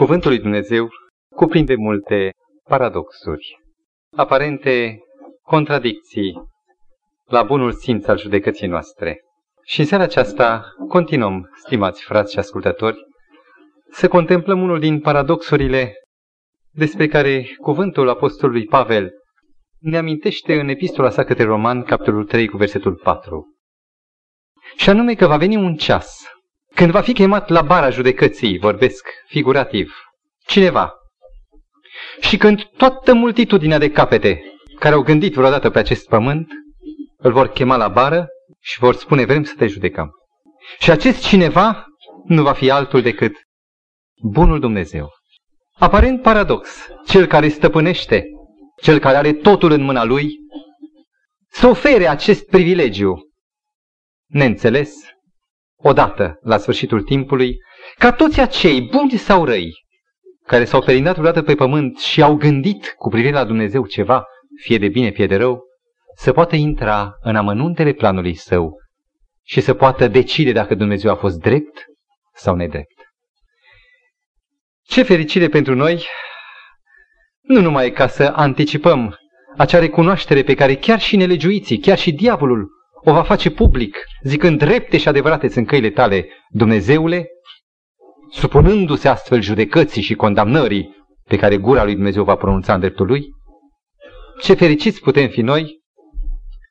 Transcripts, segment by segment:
Cuvântul lui Dumnezeu cuprinde multe paradoxuri, aparente contradicții la bunul simț al judecății noastre. Și în seara aceasta continuăm, stimați frați și ascultători, să contemplăm unul din paradoxurile despre care cuvântul apostolului Pavel ne amintește în epistola sa către Roman, capitolul 3, cu versetul 4. Și anume că va veni un ceas când va fi chemat la bara judecății, vorbesc figurativ, cineva, și când toată multitudinea de capete care au gândit vreodată pe acest pământ, îl vor chema la bară și vor spune, vrem să te judecăm. Și acest cineva nu va fi altul decât bunul Dumnezeu. Aparent paradox, cel care stăpânește, cel care are totul în mâna lui, să ofere acest privilegiu neînțeles, odată, la sfârșitul timpului, ca toți acei, buni sau răi, care s-au perindat vreodată pe pământ și au gândit cu privire la Dumnezeu ceva, fie de bine, fie de rău, să poată intra în amănuntele planului său și să poată decide dacă Dumnezeu a fost drept sau nedrept. Ce fericire pentru noi, nu numai ca să anticipăm acea recunoaștere pe care chiar și nelegiuiții, chiar și diavolul o va face public, zicând drepte și adevărate sunt căile tale, Dumnezeule, supunându-se astfel judecății și condamnării pe care gura lui Dumnezeu va pronunța în dreptul lui? Ce fericiți putem fi noi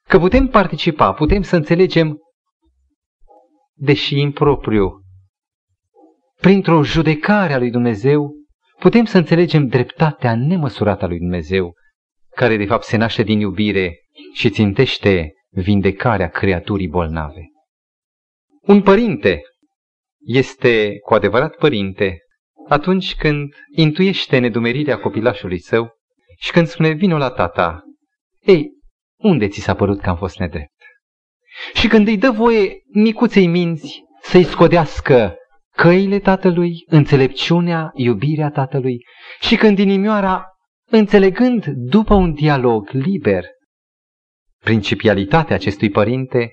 că putem participa, putem să înțelegem, deși impropriu, printr-o judecare a lui Dumnezeu, putem să înțelegem dreptatea nemăsurată a lui Dumnezeu, care de fapt se naște din iubire și țintește vindecarea creaturii bolnave. Un părinte este cu adevărat părinte atunci când intuiește nedumerirea copilașului său și când spune vino la tata, ei, unde ți s-a părut că am fost nedrept? Și când îi dă voie micuței minți să-i scodească căile tatălui, înțelepciunea, iubirea tatălui și când inimioara, înțelegând după un dialog liber principialitatea acestui părinte,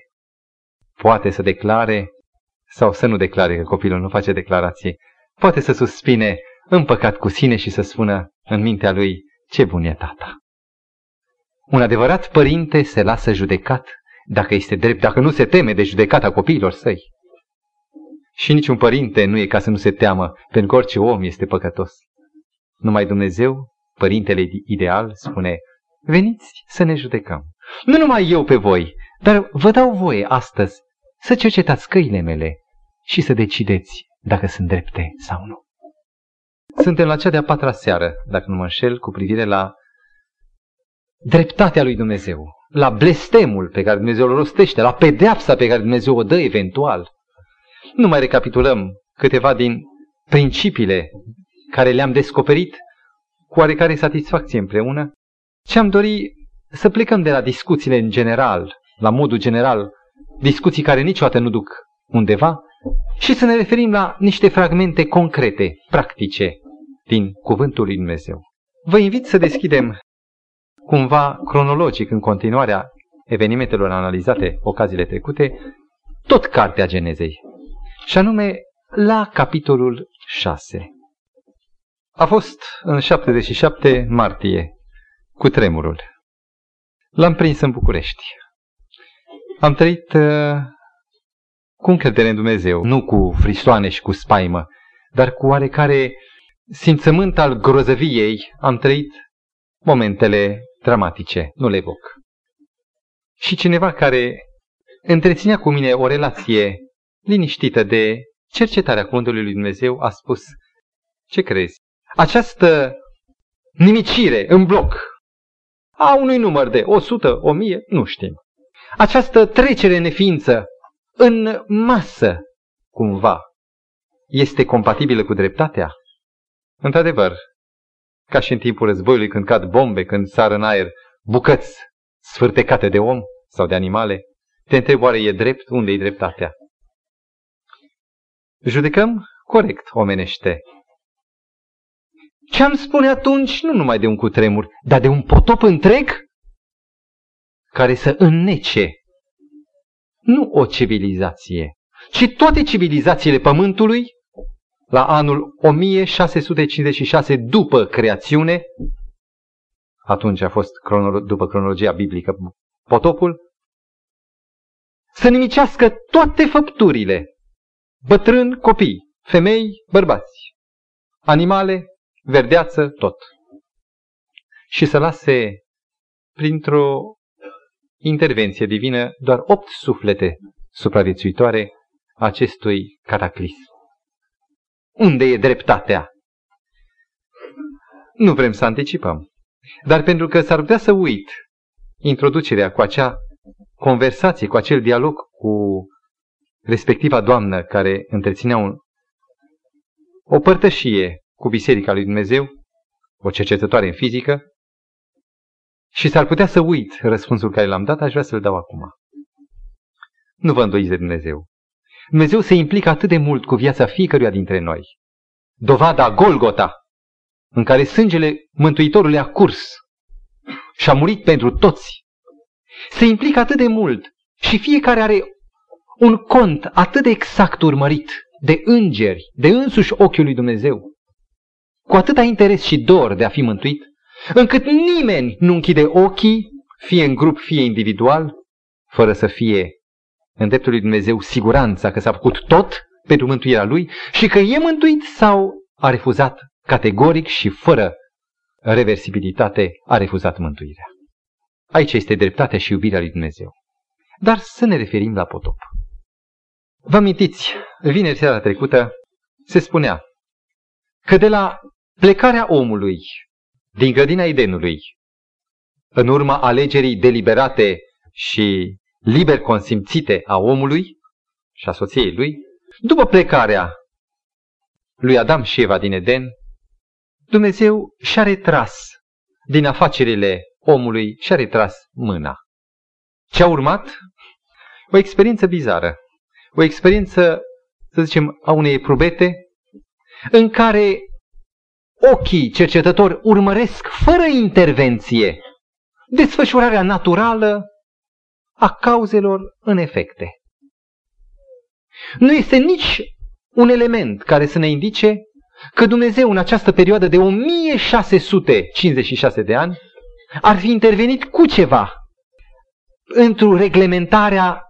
poate să declare sau să nu declare că copilul nu face declarație, poate să suspine împăcat cu sine și să spună în mintea lui ce bun e tata. Un adevărat părinte se lasă judecat dacă este drept, dacă nu se teme de judecata copiilor săi. Și niciun părinte nu e ca să nu se teamă, pentru că orice om este păcătos. Numai Dumnezeu, părintele ideal, spune, veniți să ne judecăm. Nu numai eu pe voi, dar vă dau voie astăzi să cercetați căile mele și să decideți dacă sunt drepte sau nu. Suntem la cea de-a patra seară, dacă nu mă înșel, cu privire la dreptatea lui Dumnezeu, la blestemul pe care Dumnezeu îl rostește, la pedeapsa pe care Dumnezeu o dă eventual. Nu mai recapitulăm câteva din principiile care le-am descoperit cu oarecare satisfacție împreună, ce am dori să plecăm de la discuțiile în general, la modul general, discuții care niciodată nu duc undeva, și să ne referim la niște fragmente concrete, practice, din Cuvântul lui Dumnezeu. Vă invit să deschidem cumva cronologic în continuarea evenimentelor analizate ocaziile trecute, tot cartea Genezei, și anume la capitolul 6. A fost în 77 martie, cu tremurul. L-am prins în București. Am trăit uh, cu încredere în Dumnezeu, nu cu frisoane și cu spaimă, dar cu oarecare simțământ al grozăviei am trăit momentele dramatice, nu le evoc. Și cineva care întreținea cu mine o relație liniștită de cercetarea Cuvântului lui Dumnezeu a spus, ce crezi? Această nimicire în bloc a unui număr de 100, 1000, nu știm. Această trecere în neființă, în masă, cumva, este compatibilă cu dreptatea? Într-adevăr, ca și în timpul războiului când cad bombe, când sar în aer bucăți sfârtecate de om sau de animale, te întreb oare e drept? Unde e dreptatea? Judecăm corect omenește ce am spune atunci, nu numai de un cutremur, dar de un potop întreg care să înnece nu o civilizație, ci toate civilizațiile pământului la anul 1656 după creațiune, atunci a fost cronolo- după cronologia biblică potopul, să nimicească toate făpturile, bătrâni, copii, femei, bărbați, animale, verdeață, tot. Și să lase printr-o intervenție divină doar opt suflete supraviețuitoare acestui cataclism. Unde e dreptatea? Nu vrem să anticipăm. Dar pentru că s-ar putea să uit introducerea cu acea conversație, cu acel dialog cu respectiva doamnă care întreținea un, o părtășie cu Biserica lui Dumnezeu, o cercetătoare în fizică, și s-ar putea să uit răspunsul care l-am dat, aș vrea să-l dau acum. Nu vă îndoiți de Dumnezeu. Dumnezeu se implică atât de mult cu viața fiecăruia dintre noi. Dovada Golgota, în care sângele Mântuitorului a curs și a murit pentru toți, se implică atât de mult și fiecare are un cont atât de exact urmărit de îngeri, de însuși ochiul lui Dumnezeu, cu atâta interes și dor de a fi mântuit, încât nimeni nu închide ochii, fie în grup, fie individual, fără să fie în dreptul lui Dumnezeu siguranța că s-a făcut tot pentru mântuirea lui și că e mântuit sau a refuzat categoric și fără reversibilitate a refuzat mântuirea. Aici este dreptatea și iubirea lui Dumnezeu. Dar să ne referim la potop. Vă amintiți, vineri seara trecută se spunea că de la plecarea omului din grădina Edenului, în urma alegerii deliberate și liber consimțite a omului și a soției lui, după plecarea lui Adam și Eva din Eden, Dumnezeu și-a retras din afacerile omului și-a retras mâna. Ce a urmat? O experiență bizară. O experiență, să zicem, a unei probete în care ochii cercetători urmăresc fără intervenție desfășurarea naturală a cauzelor în efecte. Nu este nici un element care să ne indice că Dumnezeu în această perioadă de 1656 de ani ar fi intervenit cu ceva într-o reglementarea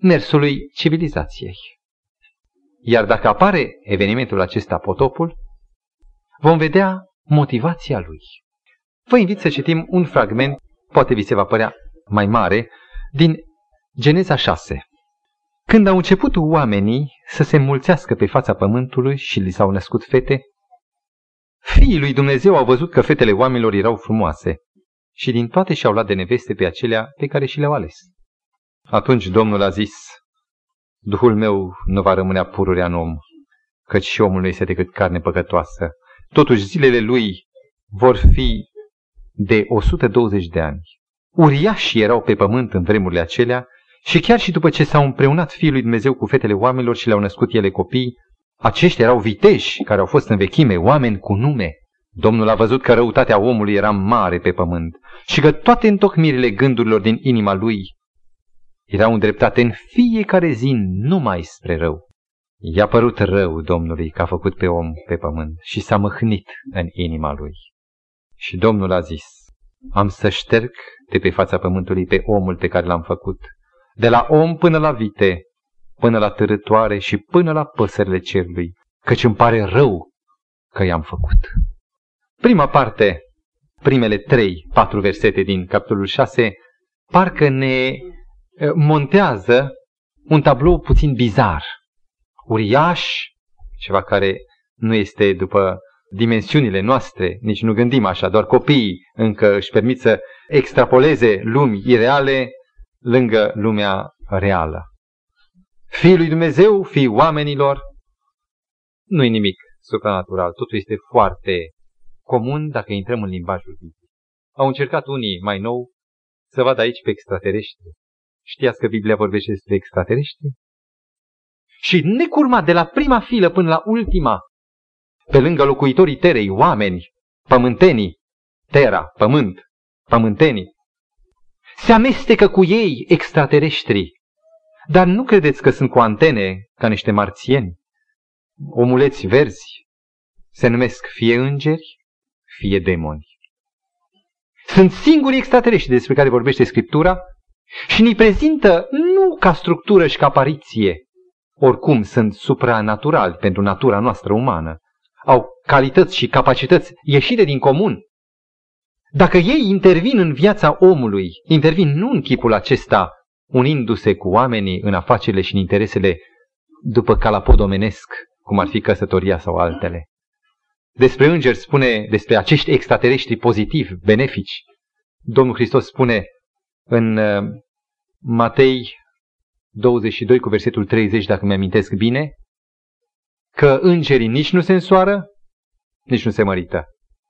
mersului civilizației. Iar dacă apare evenimentul acesta, potopul, vom vedea motivația lui. Vă invit să citim un fragment, poate vi se va părea mai mare, din Geneza 6. Când au început oamenii să se mulțească pe fața pământului și li s-au născut fete, fiii lui Dumnezeu au văzut că fetele oamenilor erau frumoase și din toate și-au luat de neveste pe acelea pe care și le-au ales. Atunci Domnul a zis, Duhul meu nu va rămâne pururea în om, căci și omul nu este decât carne păcătoasă. Totuși zilele lui vor fi de 120 de ani. Uriași erau pe pământ în vremurile acelea și chiar și după ce s-au împreunat Fiul lui Dumnezeu cu fetele oamenilor și le-au născut ele copii, aceștia erau viteși care au fost în vechime, oameni cu nume. Domnul a văzut că răutatea omului era mare pe pământ și că toate întocmirile gândurilor din inima lui erau îndreptate în fiecare zi numai spre rău. I-a părut rău Domnului că a făcut pe om pe pământ și s-a măhnit în inima lui. Și Domnul a zis, am să șterg de pe fața pământului pe omul pe care l-am făcut, de la om până la vite, până la târătoare și până la păsările cerului, căci îmi pare rău că i-am făcut. Prima parte, primele trei, patru versete din capitolul 6, parcă ne eh, montează un tablou puțin bizar, uriaș, ceva care nu este după dimensiunile noastre, nici nu gândim așa, doar copiii încă își permit să extrapoleze lumi ireale lângă lumea reală. Fiul lui Dumnezeu, fiul oamenilor, nu-i nimic supranatural, totul este foarte comun dacă intrăm în limbajul Bibliei. Au încercat unii mai nou să vadă aici pe extraterestri. Știați că Biblia vorbește despre extraterestri? Și necurmat de la prima filă până la ultima, pe lângă locuitorii terei, oameni, pământenii, tera, pământ, pământenii, se amestecă cu ei extraterestri. Dar nu credeți că sunt cu antene ca niște marțieni? omuleți verzi, se numesc fie îngeri, fie demoni. Sunt singurii extraterestri despre care vorbește Scriptura și ne prezintă nu ca structură și ca apariție, oricum sunt supranaturali pentru natura noastră umană, au calități și capacități ieșite din comun. Dacă ei intervin în viața omului, intervin nu în chipul acesta, unindu-se cu oamenii în afacerile și în interesele după calapod omenesc, cum ar fi căsătoria sau altele. Despre îngeri spune, despre acești extraterestri pozitivi, benefici. Domnul Hristos spune în uh, Matei 22 cu versetul 30, dacă mi-amintesc bine, că îngerii nici nu se însoară, nici nu se mărită.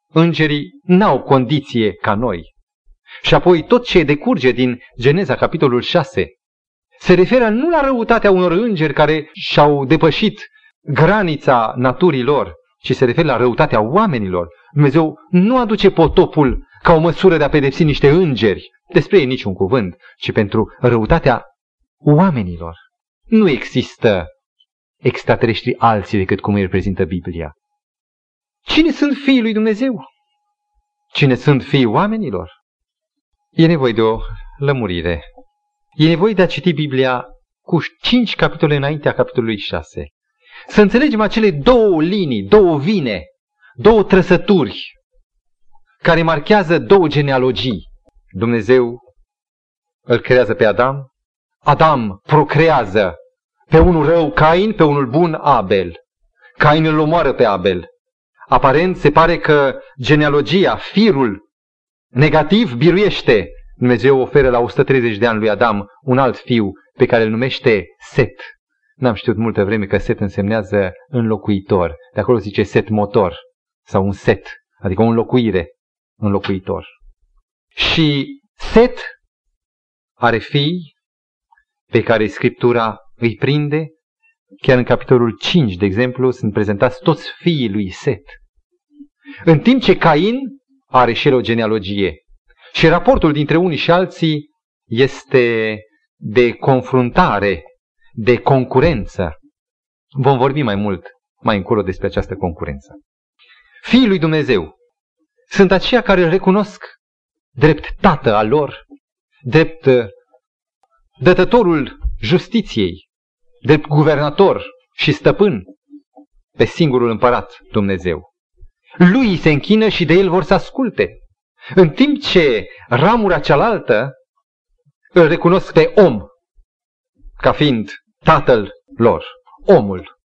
Îngerii n-au condiție ca noi. Și apoi tot ce decurge din Geneza, capitolul 6, se referă nu la răutatea unor îngeri care și-au depășit granița naturii lor, ci se referă la răutatea oamenilor. Dumnezeu nu aduce potopul ca o măsură de a pedepsi niște îngeri, despre ei niciun cuvânt, ci pentru răutatea oamenilor. Nu există extraterestri alții decât cum îi reprezintă Biblia. Cine sunt fiii lui Dumnezeu? Cine sunt fiii oamenilor? E nevoie de o lămurire. E nevoie de a citi Biblia cu cinci capitole înaintea capitolului 6. Să înțelegem acele două linii, două vine, două trăsături care marchează două genealogii. Dumnezeu îl creează pe Adam, Adam procrează pe unul rău Cain, pe unul bun Abel. Cain îl omoară pe Abel. Aparent se pare că genealogia, firul negativ biruiește. Dumnezeu oferă la 130 de ani lui Adam un alt fiu pe care îl numește Set. N-am știut multă vreme că set însemnează înlocuitor. De acolo zice set motor sau un set, adică o înlocuire, înlocuitor. Și set are fii pe care Scriptura îi prinde. Chiar în capitolul 5, de exemplu, sunt prezentați toți fiii lui Set. În timp ce Cain are și el o genealogie. Și raportul dintre unii și alții este de confruntare, de concurență. Vom vorbi mai mult mai încolo despre această concurență. Fiii lui Dumnezeu sunt aceia care îl recunosc drept tată al lor, drept uh, dătătorul justiției, drept guvernator și stăpân pe singurul împărat Dumnezeu. Lui se închină și de el vor să asculte. În timp ce ramura cealaltă îl recunosc pe om ca fiind tatăl lor, omul.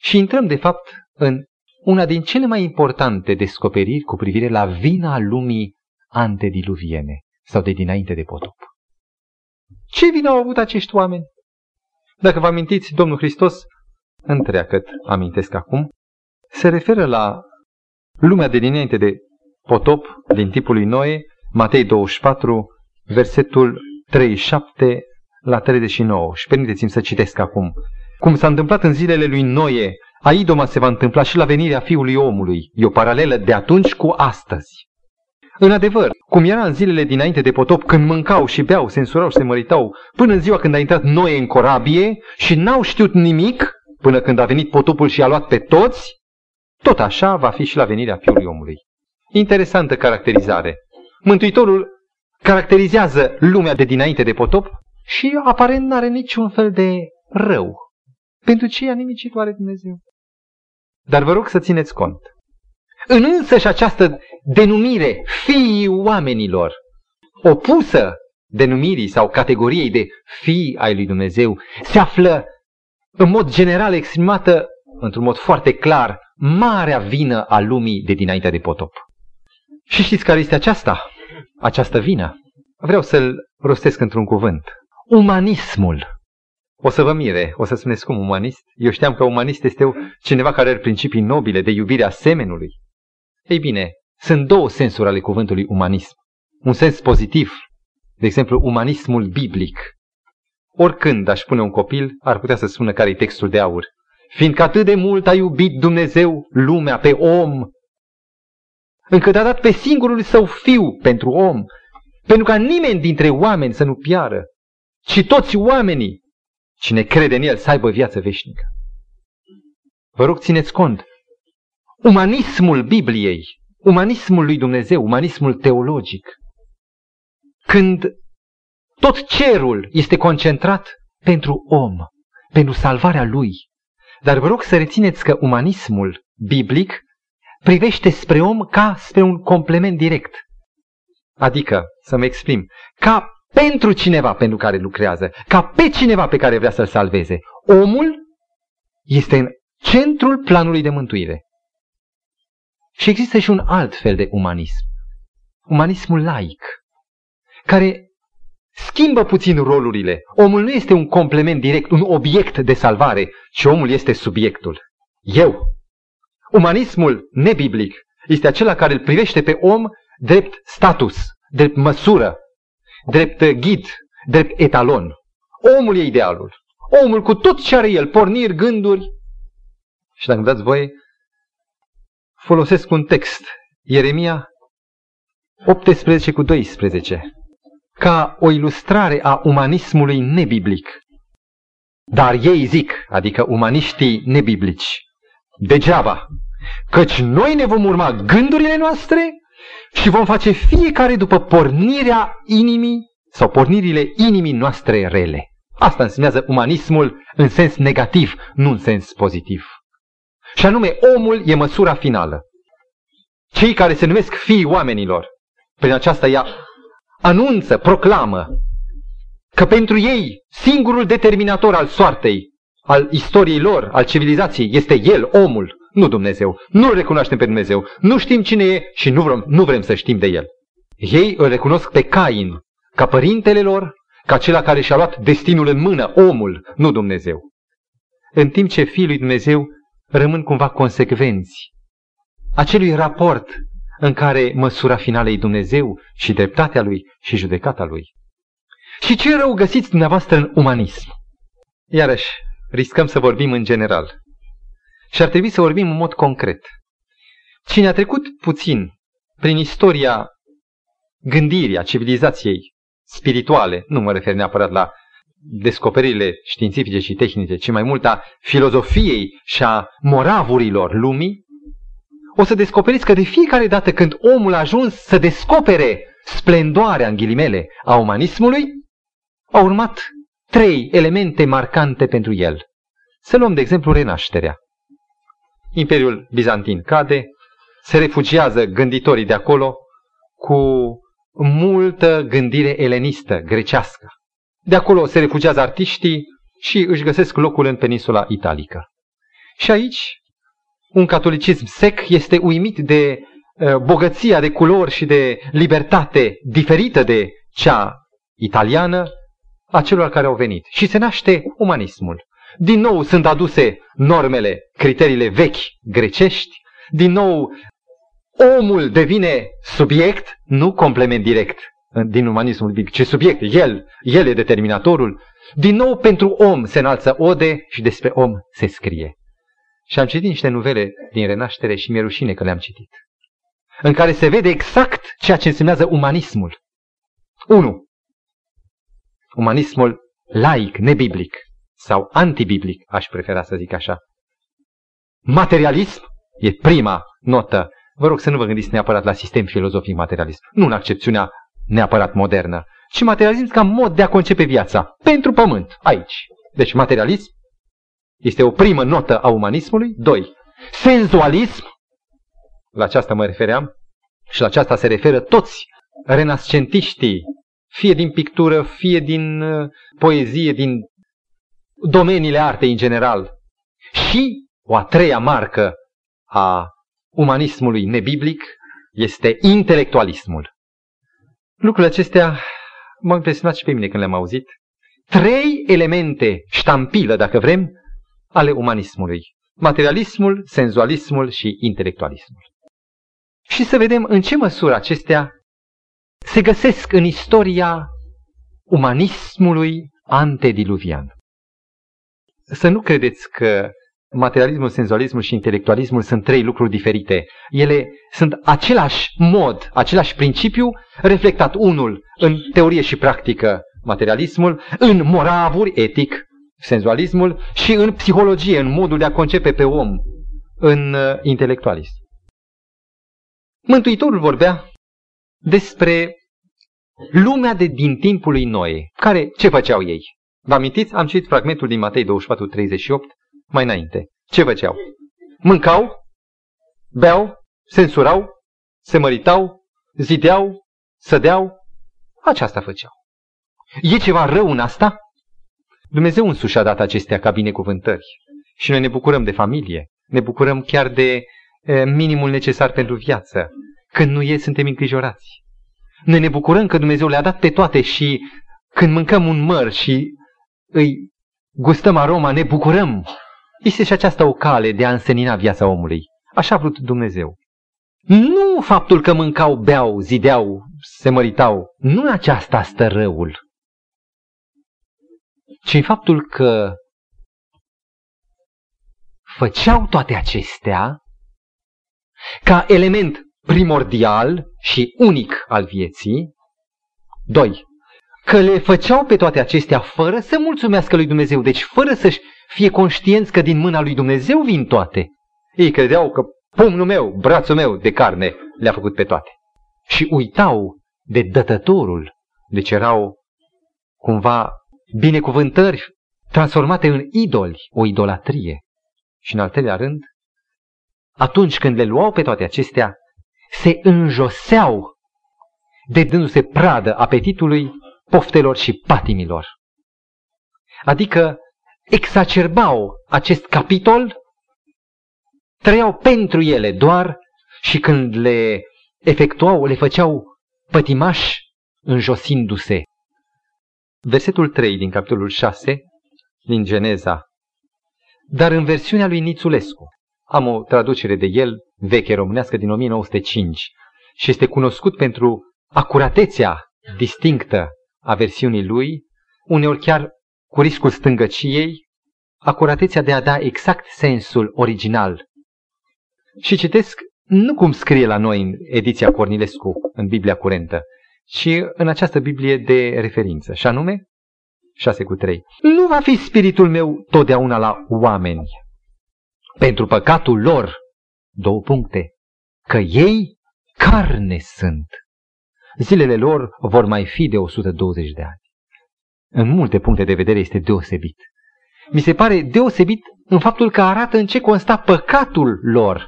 Și intrăm, de fapt, în una din cele mai importante descoperiri cu privire la vina lumii antediluviene sau de dinainte de potop. Ce vină au avut acești oameni? Dacă vă amintiți, Domnul Hristos, întreagăt amintesc acum, se referă la lumea de dinainte de potop, din tipul lui Noe, Matei 24, versetul 37 la 39. Și permiteți-mi să citesc acum. Cum s-a întâmplat în zilele lui Noe, Aidoma se va întâmpla și la venirea fiului omului. E o paralelă de atunci cu astăzi. În adevăr, cum era în zilele dinainte de potop, când mâncau și beau, se însurau și se măritau, până în ziua când a intrat Noe în corabie și n-au știut nimic, până când a venit potopul și a luat pe toți, tot așa va fi și la venirea Fiului Omului. Interesantă caracterizare. Mântuitorul caracterizează lumea de dinainte de potop și aparent nu are niciun fel de rău. Pentru ce i-a nimicit oare Dumnezeu? Dar vă rog să țineți cont. În însăși această denumire, fiii oamenilor, opusă denumirii sau categoriei de fii ai lui Dumnezeu, se află în mod general exprimată, într-un mod foarte clar, marea vină a lumii de dinainte de potop. Și știți care este aceasta? Această vină? Vreau să-l rostesc într-un cuvânt. Umanismul. O să vă mire, o să spuneți cum umanist? Eu știam că umanist este cineva care are principii nobile de iubire a semenului. Ei bine, sunt două sensuri ale cuvântului umanism. Un sens pozitiv, de exemplu, umanismul biblic. Oricând aș pune un copil, ar putea să spună care e textul de aur. Fiindcă atât de mult a iubit Dumnezeu lumea pe om, încât a dat pe singurul său fiu pentru om, pentru ca nimeni dintre oameni să nu piară, ci toți oamenii, cine crede în el, să aibă viață veșnică. Vă rog, țineți cont. Umanismul Bibliei, umanismul lui Dumnezeu, umanismul teologic, când tot cerul este concentrat pentru om, pentru salvarea lui. Dar vă rog să rețineți că umanismul biblic privește spre om ca spre un complement direct. Adică, să mă exprim, ca pentru cineva pentru care lucrează, ca pe cineva pe care vrea să-l salveze. Omul este în centrul planului de mântuire. Și există și un alt fel de umanism. Umanismul laic, care schimbă puțin rolurile. Omul nu este un complement direct, un obiect de salvare, ci omul este subiectul. Eu. Umanismul nebiblic este acela care îl privește pe om drept status, drept măsură, drept ghid, drept etalon. Omul e idealul. Omul cu tot ce are el, porniri, gânduri. Și dacă dați voie, folosesc un text. Ieremia 18 cu 12. Ca o ilustrare a umanismului nebiblic. Dar ei zic, adică umaniștii nebiblici, degeaba, căci noi ne vom urma gândurile noastre și vom face fiecare după pornirea inimii sau pornirile inimii noastre rele. Asta înseamnă umanismul în sens negativ, nu în sens pozitiv. Și anume, omul e măsura finală. Cei care se numesc fii oamenilor, prin aceasta ea anunță, proclamă că pentru ei singurul determinator al soartei, al istoriei lor, al civilizației, este el, omul, nu Dumnezeu. Nu-L recunoaștem pe Dumnezeu. Nu știm cine e și nu vrem, nu vrem să știm de El. Ei îl recunosc pe Cain ca părintele lor, ca acela care și-a luat destinul în mână, omul, nu Dumnezeu. În timp ce Fiul lui Dumnezeu rămân cumva consecvenți acelui raport în care măsura finală e Dumnezeu și dreptatea Lui și judecata Lui. Și ce rău găsiți dumneavoastră în umanism? Iarăși, riscăm să vorbim în general. Și ar trebui să vorbim în mod concret. Cine a trecut puțin prin istoria gândirii, a civilizației spirituale, nu mă refer neapărat la descoperirile științifice și tehnice, ci mai mult a filozofiei și a moravurilor lumii, o să descoperiți că de fiecare dată când omul a ajuns să descopere splendoarea, în ghilimele, a umanismului, au urmat trei elemente marcante pentru el. Să luăm, de exemplu, renașterea. Imperiul Bizantin cade, se refugiază gânditorii de acolo cu multă gândire elenistă, grecească. De acolo se refugiază artiștii și își găsesc locul în peninsula italică. Și aici, un catolicism sec este uimit de uh, bogăția de culori și de libertate diferită de cea italiană a celor care au venit. Și se naște umanismul. Din nou sunt aduse normele, criteriile vechi grecești, din nou omul devine subiect, nu complement direct din umanismul biblic, ci subiect, el, el e determinatorul. Din nou pentru om se înalță ode și despre om se scrie. Și am citit niște nuvele din Renaștere și mi-e rușine că le-am citit. În care se vede exact ceea ce însemnează umanismul. 1. Umanismul laic, nebiblic sau antibiblic, aș prefera să zic așa. Materialism e prima notă. Vă rog să nu vă gândiți neapărat la sistem filozofic materialism, nu în accepțiunea neapărat modernă, ci materialism ca mod de a concepe viața pentru pământ, aici. Deci materialism este o primă notă a umanismului. Doi, senzualism, la aceasta mă refeream, și la aceasta se referă toți renascentiștii, fie din pictură, fie din uh, poezie, din domeniile artei în general. Și o a treia marcă a umanismului nebiblic este intelectualismul. Lucrurile acestea m-au impresionat și pe mine când le-am auzit. Trei elemente ștampilă, dacă vrem, ale umanismului. Materialismul, senzualismul și intelectualismul. Și să vedem în ce măsură acestea se găsesc în istoria umanismului antediluvian să nu credeți că materialismul, senzualismul și intelectualismul sunt trei lucruri diferite. Ele sunt același mod, același principiu, reflectat unul în teorie și practică, materialismul, în moravuri, etic, senzualismul, și în psihologie, în modul de a concepe pe om, în uh, intelectualism. Mântuitorul vorbea despre lumea de din timpul lui Noe, care ce făceau ei? Vă amintiți? Am citit fragmentul din Matei 24, 38 mai înainte. Ce făceau? Mâncau, beau, censurau, se măritau, zideau, sădeau. Aceasta făceau. E ceva rău în asta? Dumnezeu însuși a dat acestea ca binecuvântări. Și noi ne bucurăm de familie, ne bucurăm chiar de e, minimul necesar pentru viață. Când nu e, suntem îngrijorați. Noi ne bucurăm că Dumnezeu le-a dat pe toate și când mâncăm un măr și îi gustăm aroma, ne bucurăm. Este și aceasta o cale de a însenina viața omului. Așa a vrut Dumnezeu. Nu faptul că mâncau, beau, zideau, se măritau. Nu în aceasta stă răul. Ci în faptul că făceau toate acestea ca element primordial și unic al vieții. Doi, că le făceau pe toate acestea fără să mulțumească lui Dumnezeu, deci fără să-și fie conștienți că din mâna lui Dumnezeu vin toate. Ei credeau că pumnul meu, brațul meu de carne le-a făcut pe toate. Și uitau de dătătorul, deci erau cumva binecuvântări transformate în idoli, o idolatrie. Și în al treilea rând, atunci când le luau pe toate acestea, se înjoseau de dându-se pradă apetitului, poftelor și patimilor. Adică exacerbau acest capitol, trăiau pentru ele doar și când le efectuau, le făceau pătimași înjosindu-se. Versetul 3 din capitolul 6 din Geneza. Dar în versiunea lui Nițulescu, am o traducere de el, veche românească din 1905, și este cunoscut pentru acuratețea distinctă a versiunii lui, uneori chiar cu riscul stângăciei, acuratețea de a da exact sensul original. Și citesc nu cum scrie la noi în ediția Cornilescu, în Biblia curentă, ci în această Biblie de referință, și anume 6 cu 3. Nu va fi spiritul meu totdeauna la oameni, pentru păcatul lor, două puncte, că ei carne sunt. Zilele lor vor mai fi de 120 de ani. În multe puncte de vedere este deosebit. Mi se pare deosebit în faptul că arată în ce consta păcatul lor.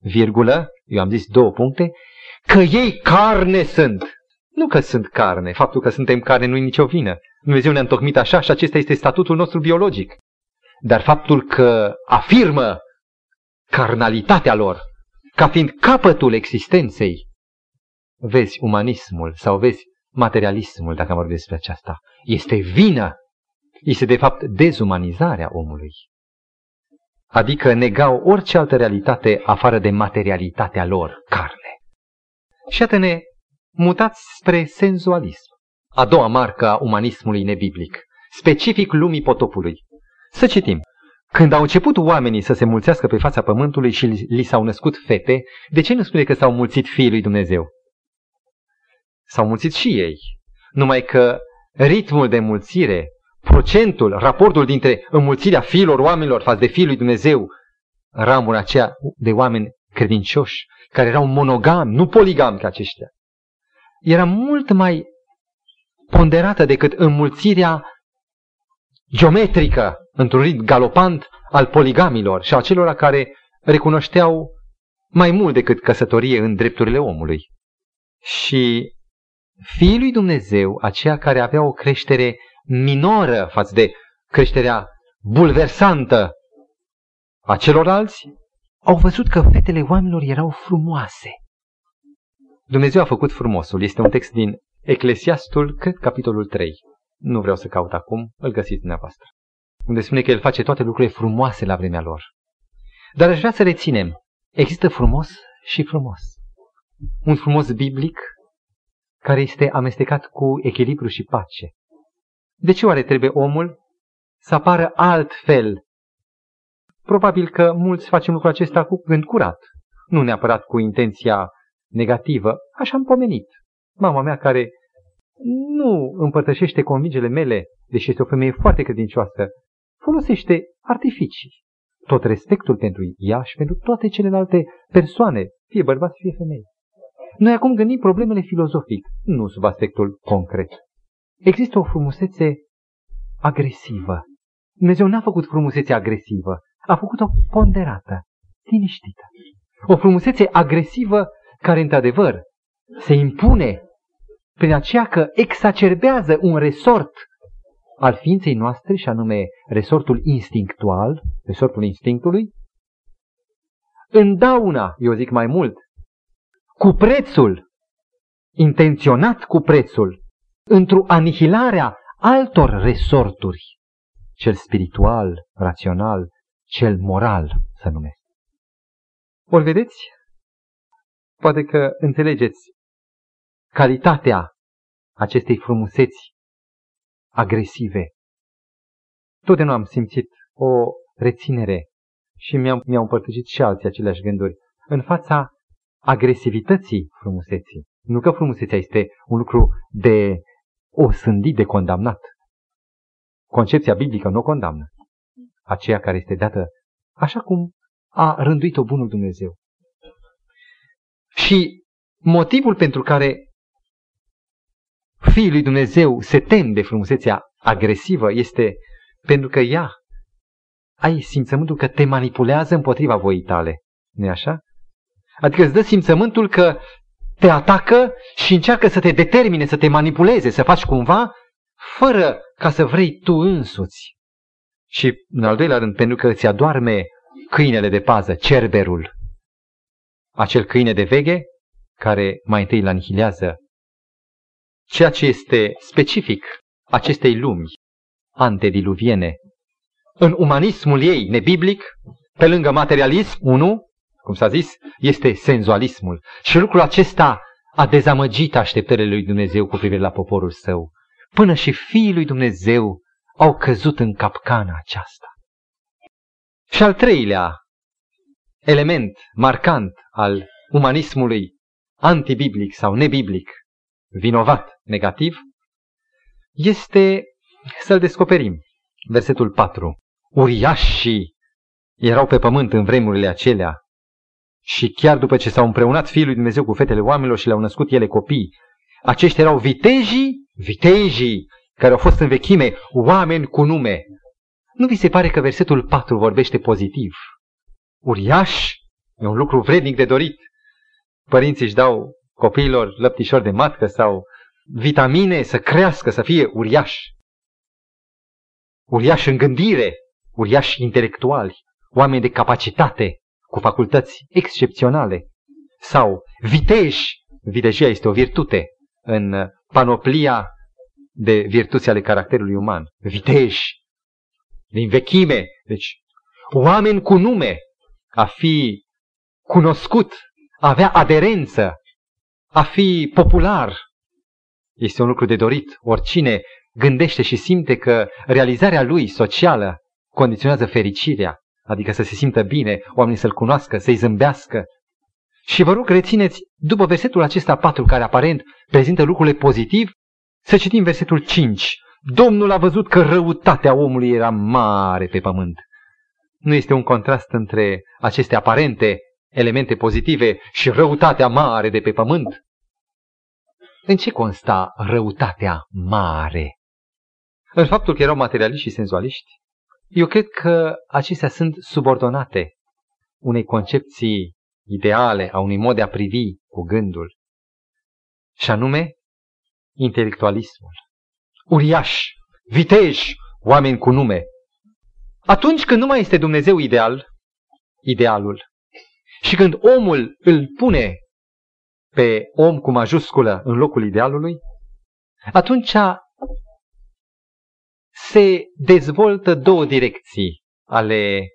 Virgulă, eu am zis două puncte, că ei carne sunt. Nu că sunt carne, faptul că suntem carne nu e nicio vină. Dumnezeu ne-a întocmit așa și acesta este statutul nostru biologic. Dar faptul că afirmă carnalitatea lor ca fiind capătul existenței, vezi umanismul sau vezi materialismul, dacă am vorbit despre aceasta, este vină. Este de fapt dezumanizarea omului. Adică negau orice altă realitate afară de materialitatea lor, carne. Și atât ne mutați spre senzualism. A doua marcă a umanismului nebiblic, specific lumii potopului. Să citim. Când au început oamenii să se mulțească pe fața pământului și li s-au născut fete, de ce nu spune că s-au mulțit fiii lui Dumnezeu? S-au mulțit și ei. Numai că ritmul de mulțire, procentul, raportul dintre înmulțirea fiilor oamenilor față de fiii lui Dumnezeu, ramura aceea de oameni credincioși, care erau monogami, nu poligami ca aceștia, era mult mai ponderată decât înmulțirea geometrică, într-un ritm galopant, al poligamilor și a celor care recunoșteau mai mult decât căsătorie în drepturile omului. Și fiii lui Dumnezeu, aceia care aveau o creștere minoră față de creșterea bulversantă a celorlalți, au văzut că fetele oamenilor erau frumoase. Dumnezeu a făcut frumosul. Este un text din Eclesiastul, cred, capitolul 3. Nu vreau să caut acum, îl găsiți dumneavoastră. Unde spune că El face toate lucrurile frumoase la vremea lor. Dar aș vrea să reținem. Există frumos și frumos. Un frumos biblic care este amestecat cu echilibru și pace. De ce oare trebuie omul să apară altfel? Probabil că mulți facem lucrul acesta cu gând curat, nu neapărat cu intenția negativă, așa am pomenit. Mama mea care nu împărtășește convingele mele, deși este o femeie foarte credincioasă, folosește artificii. Tot respectul pentru ea și pentru toate celelalte persoane, fie bărbați, fie femei. Noi acum gândim problemele filozofic, nu sub aspectul concret. Există o frumusețe agresivă. Dumnezeu n-a făcut frumusețe agresivă, a făcut-o ponderată, liniștită. O frumusețe agresivă care, într-adevăr, se impune prin aceea că exacerbează un resort al ființei noastre, și anume resortul instinctual, resortul instinctului, dauna, eu zic mai mult, cu prețul, intenționat cu prețul, într-o anihilarea altor resorturi, cel spiritual, rațional, cel moral, să numesc. Ori vedeți? Poate că înțelegeți calitatea acestei frumuseți agresive. Totdeauna am simțit o reținere și mi-au, mi împărtășit și alții aceleași gânduri în fața agresivității frumuseții. Nu că frumusețea este un lucru de osândit, de condamnat. Concepția biblică nu o condamnă. Aceea care este dată așa cum a rânduit-o bunul Dumnezeu. Și motivul pentru care Fiul lui Dumnezeu se tem de frumusețea agresivă este pentru că ea ai simțământul că te manipulează împotriva voii tale. nu așa? Adică îți dă simțământul că te atacă și încearcă să te determine, să te manipuleze, să faci cumva, fără ca să vrei tu însuți. Și, în al doilea rând, pentru că îți adoarme câinele de pază, cerberul, acel câine de veche, care mai întâi îl anihilează ceea ce este specific acestei lumi antediluviene. În umanismul ei nebiblic, pe lângă materialism, unu, cum s-a zis, este senzualismul. Și lucrul acesta a dezamăgit așteptările lui Dumnezeu cu privire la poporul său. Până și fiii lui Dumnezeu au căzut în capcana aceasta. Și al treilea element marcant al umanismului antibiblic sau nebiblic, vinovat, negativ, este să-l descoperim. Versetul 4. Uriașii erau pe pământ în vremurile acelea și chiar după ce s-au împreunat Fiul lui Dumnezeu cu fetele oamenilor și le-au născut ele copii, aceștia erau vitejii, vitejii care au fost în vechime, oameni cu nume. Nu vi se pare că versetul 4 vorbește pozitiv? Uriaș e un lucru vrednic de dorit. Părinții își dau copiilor lăptișor de matcă sau vitamine să crească, să fie uriaș. Uriaș în gândire, uriași intelectuali, oameni de capacitate, cu facultăți excepționale. Sau viteji, vitejia este o virtute în panoplia de virtuți ale caracterului uman. Viteji, din vechime, deci oameni cu nume, a fi cunoscut, a avea aderență, a fi popular, este un lucru de dorit. Oricine gândește și simte că realizarea lui socială condiționează fericirea, adică să se simtă bine, oamenii să-l cunoască, să-i zâmbească. Și vă rog, rețineți, după versetul acesta 4, care aparent prezintă lucrurile pozitiv, să citim versetul 5. Domnul a văzut că răutatea omului era mare pe pământ. Nu este un contrast între aceste aparente elemente pozitive și răutatea mare de pe pământ? În ce consta răutatea mare? În faptul că erau materialiști și senzualiști? Eu cred că acestea sunt subordonate unei concepții ideale, a unui mod de a privi cu gândul, și anume intelectualismul. Uriaș, vitej, oameni cu nume. Atunci când nu mai este Dumnezeu ideal, idealul, și când omul îl pune pe om cu majusculă în locul idealului, atunci se dezvoltă două direcții ale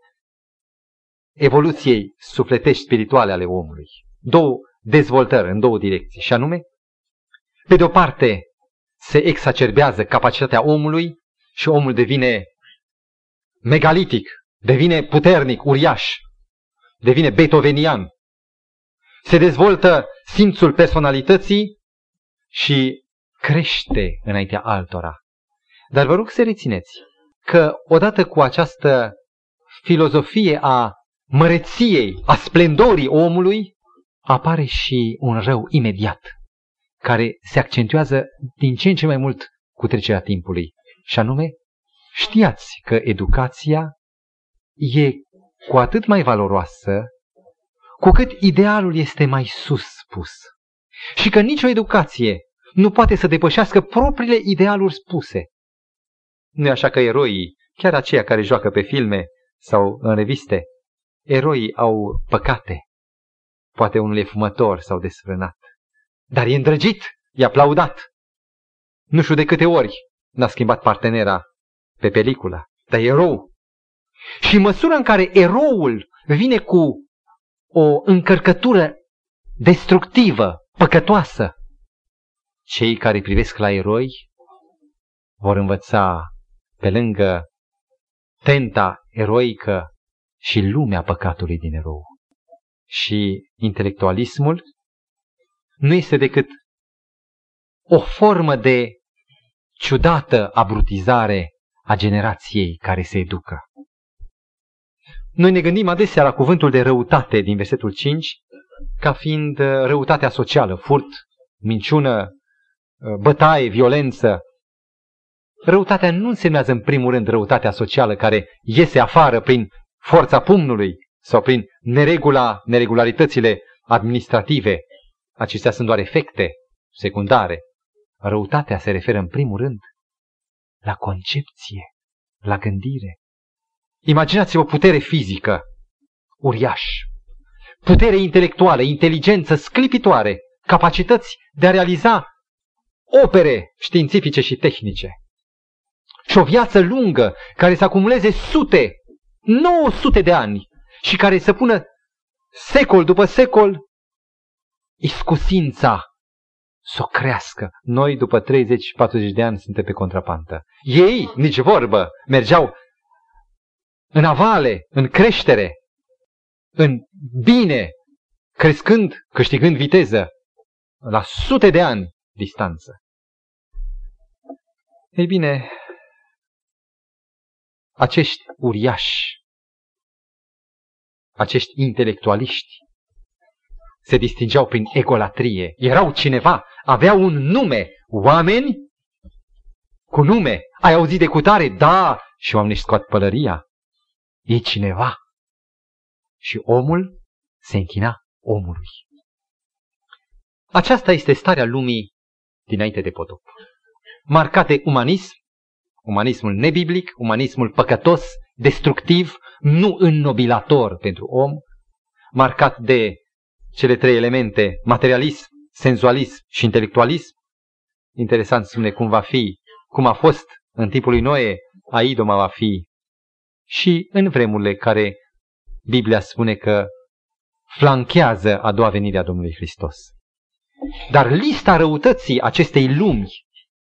evoluției sufletești spirituale ale omului. Două dezvoltări în două direcții, și anume, pe de o parte, se exacerbează capacitatea omului și omul devine megalitic, devine puternic, uriaș, devine beethovenian. Se dezvoltă simțul personalității și crește înaintea altora. Dar vă rog să rețineți că odată cu această filozofie a măreției, a splendorii omului, apare și un rău imediat, care se accentuează din ce în ce mai mult cu trecerea timpului. Și anume, știați că educația e cu atât mai valoroasă cu cât idealul este mai sus pus. Și că nicio educație nu poate să depășească propriile idealuri spuse. Nu e așa că eroii, chiar aceia care joacă pe filme sau în reviste, eroii au păcate. Poate unul e fumător sau desfrânat. Dar e îndrăgit, e aplaudat. Nu știu de câte ori n-a schimbat partenera pe peliculă, dar e erou. Și în măsura în care eroul vine cu o încărcătură destructivă, păcătoasă, cei care privesc la eroi vor învăța pe lângă tenta eroică și lumea păcatului din erou. Și intelectualismul nu este decât o formă de ciudată abrutizare a generației care se educă. Noi ne gândim adesea la cuvântul de răutate din versetul 5 ca fiind uh, răutatea socială, furt, minciună, uh, bătaie, violență. Răutatea nu însemnează în primul rând răutatea socială care iese afară prin forța pumnului sau prin neregula, neregularitățile administrative. Acestea sunt doar efecte secundare. Răutatea se referă în primul rând la concepție, la gândire. Imaginați-vă putere fizică, uriaș, putere intelectuală, inteligență sclipitoare, capacități de a realiza opere științifice și tehnice. Și o viață lungă care să acumuleze sute, 900 de ani și care să pună secol după secol iscusința să o crească. Noi, după 30-40 de ani, suntem pe contrapantă. Ei, nici vorbă, mergeau în avale, în creștere, în bine, crescând, câștigând viteză, la sute de ani distanță. Ei bine, acești uriași, acești intelectualiști, se distingeau prin egolatrie. Erau cineva, aveau un nume, oameni cu nume. Ai auzit de cutare? Da! Și oamenii își scoat pălăria. E cineva. Și omul se închina omului. Aceasta este starea lumii dinainte de potop. Marcate umanism, umanismul nebiblic, umanismul păcătos, destructiv, nu înnobilator pentru om, marcat de cele trei elemente, materialism, senzualism și intelectualism. Interesant spune cum va fi, cum a fost în timpul lui Noe, a idoma va fi și în vremurile care Biblia spune că flanchează a doua venire a Domnului Hristos. Dar lista răutății acestei lumi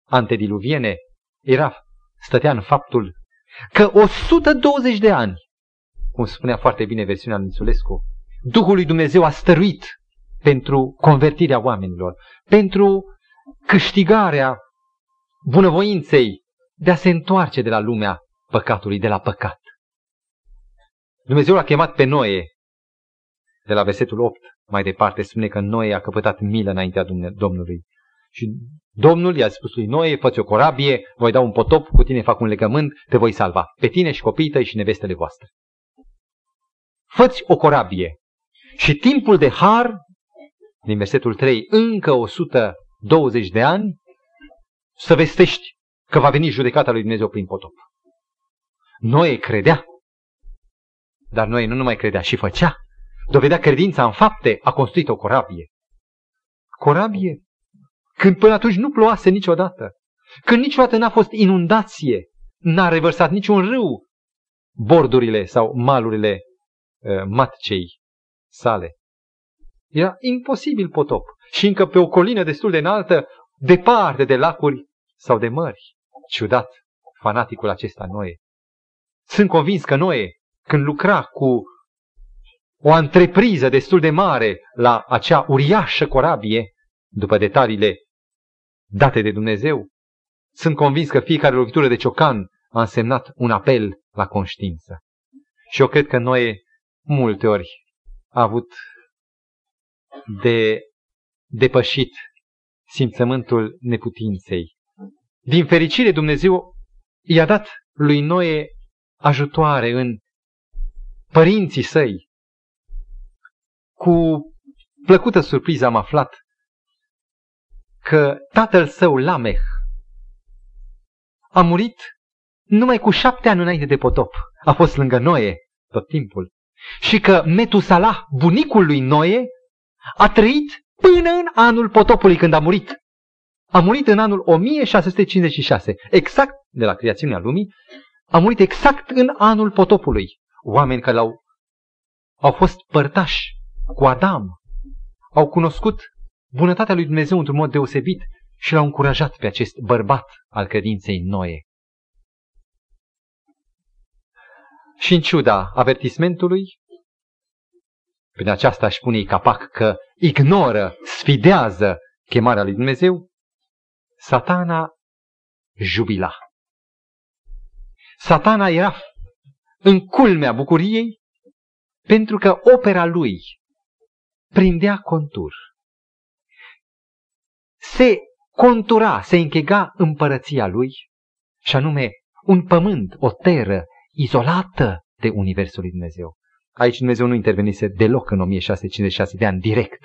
antediluviene era, stătea în faptul că 120 de ani, cum spunea foarte bine versiunea lui Insulescu, Duhul lui Dumnezeu a stăruit pentru convertirea oamenilor, pentru câștigarea bunăvoinței de a se întoarce de la lumea păcatului, de la păcat. Dumnezeu l-a chemat pe Noe, de la versetul 8 mai departe, spune că Noe a căpătat milă înaintea Domnului. Și Domnul i-a spus lui Noe, fă o corabie, voi da un potop, cu tine fac un legământ, te voi salva, pe tine și copiii tăi și nevestele voastre. Făți o corabie. Și timpul de har, din versetul 3, încă 120 de ani, să vestești că va veni judecata lui Dumnezeu prin potop. Noe credea dar noi nu numai credea, și făcea. Dovedea credința în fapte, a construit o corabie. Corabie? Când până atunci nu ploase niciodată. Când niciodată n-a fost inundație. N-a revărsat niciun râu bordurile sau malurile uh, matcei sale. Era imposibil potop. Și încă pe o colină destul de înaltă, departe de lacuri sau de mări. Ciudat, fanaticul acesta Noe. Sunt convins că Noe când lucra cu o întrepriză destul de mare la acea uriașă corabie, după detaliile date de Dumnezeu. Sunt convins că fiecare lovitură de ciocan a însemnat un apel la conștiință. Și eu cred că noi multe ori a avut de depășit simțământul neputinței. Din fericire, Dumnezeu i-a dat lui Noe ajutoare în părinții săi. Cu plăcută surpriză am aflat că tatăl său, Lameh, a murit numai cu șapte ani înainte de potop. A fost lângă Noe tot timpul. Și că Metusalah, bunicul lui Noe, a trăit până în anul potopului când a murit. A murit în anul 1656, exact de la creațiunea lumii, a murit exact în anul potopului. Oameni care au au fost părtași cu Adam, au cunoscut bunătatea lui Dumnezeu într-un mod deosebit și l-au încurajat pe acest bărbat al credinței noie. Și în ciuda avertismentului, prin aceasta își pune capac că ignoră, sfidează chemarea lui Dumnezeu, satana jubila. Satana era în culmea bucuriei pentru că opera lui prindea contur. Se contura, se închega împărăția lui, și anume un pământ, o teră izolată de Universul lui Dumnezeu. Aici Dumnezeu nu intervenise deloc în 1656 de ani direct.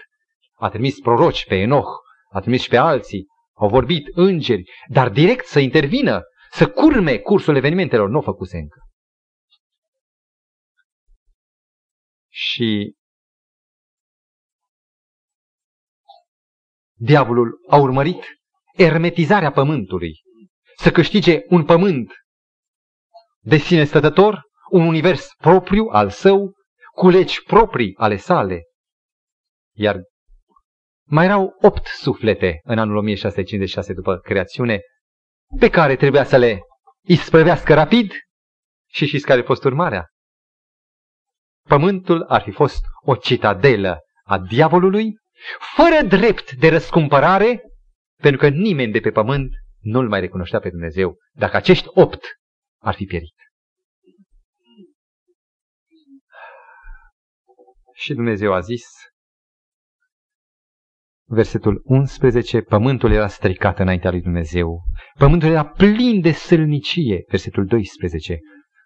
A trimis proroci pe Enoch, a trimis și pe alții, au vorbit îngeri, dar direct să intervină, să curme cursul evenimentelor, nu o făcuse încă. Și diavolul a urmărit ermetizarea pământului, să câștige un pământ de sine stătător, un univers propriu al său, cu legi proprii ale sale. Iar mai erau opt suflete în anul 1656 după creațiune, pe care trebuia să le isprăvească rapid și știți care a fost urmarea? Pământul ar fi fost o citadelă a diavolului, fără drept de răscumpărare, pentru că nimeni de pe pământ nu-L mai recunoștea pe Dumnezeu, dacă acești opt ar fi pierit. Și Dumnezeu a zis, versetul 11, pământul era stricat înaintea lui Dumnezeu. Pământul era plin de sălnicie, versetul 12.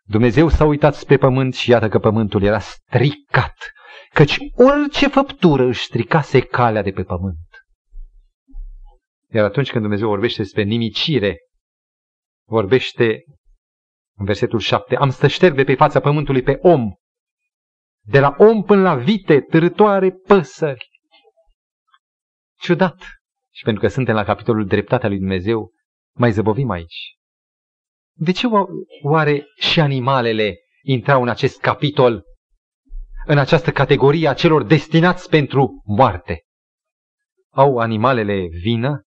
Dumnezeu s-a uitat spre pământ și iată că pământul era stricat, căci orice făptură își stricase calea de pe pământ. Iar atunci când Dumnezeu vorbește despre nimicire, vorbește în versetul 7, am să șterg de pe fața pământului pe om, de la om până la vite, târătoare, păsări. Ciudat. Și pentru că suntem la capitolul dreptatea lui Dumnezeu, mai zăbovim aici. De ce oare și animalele intrau în acest capitol, în această categorie a celor destinați pentru moarte? Au animalele vină?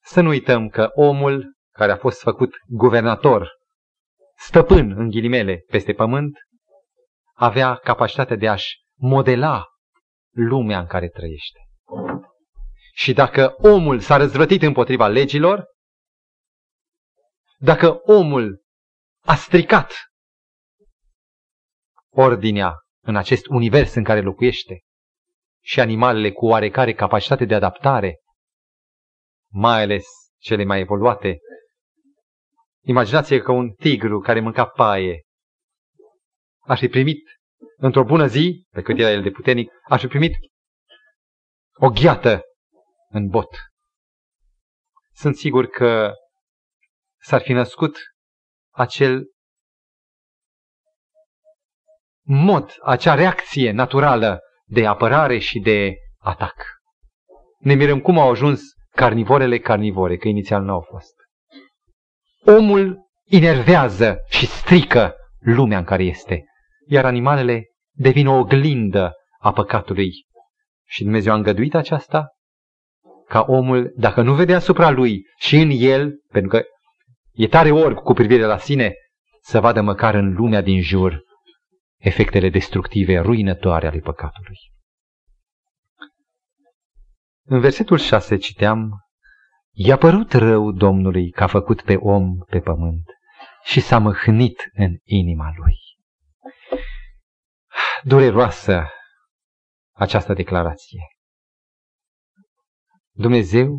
Să nu uităm că omul care a fost făcut guvernator, stăpân în ghilimele peste pământ, avea capacitatea de a-și modela lumea în care trăiește. Și dacă omul s-a răzvrătit împotriva legilor, dacă omul a stricat ordinea în acest univers în care locuiește și animalele cu oarecare capacitate de adaptare, mai ales cele mai evoluate, imaginați că un tigru care mânca paie ar fi primit într-o bună zi, pe cât era el de puternic, ar fi primit o gheată în bot. Sunt sigur că s-ar fi născut acel mod, acea reacție naturală de apărare și de atac. Ne mirăm cum au ajuns carnivorele carnivore, că inițial nu au fost. Omul inervează și strică lumea în care este, iar animalele devin o oglindă a păcatului. Și Dumnezeu a îngăduit aceasta ca omul, dacă nu vede asupra lui și în el, pentru că e tare orb cu privire la sine, să vadă măcar în lumea din jur efectele destructive, ruinătoare ale păcatului. În versetul 6 citeam, I-a părut rău Domnului că a făcut pe om pe pământ și s-a măhnit în inima lui. Dureroasă această declarație. Dumnezeu,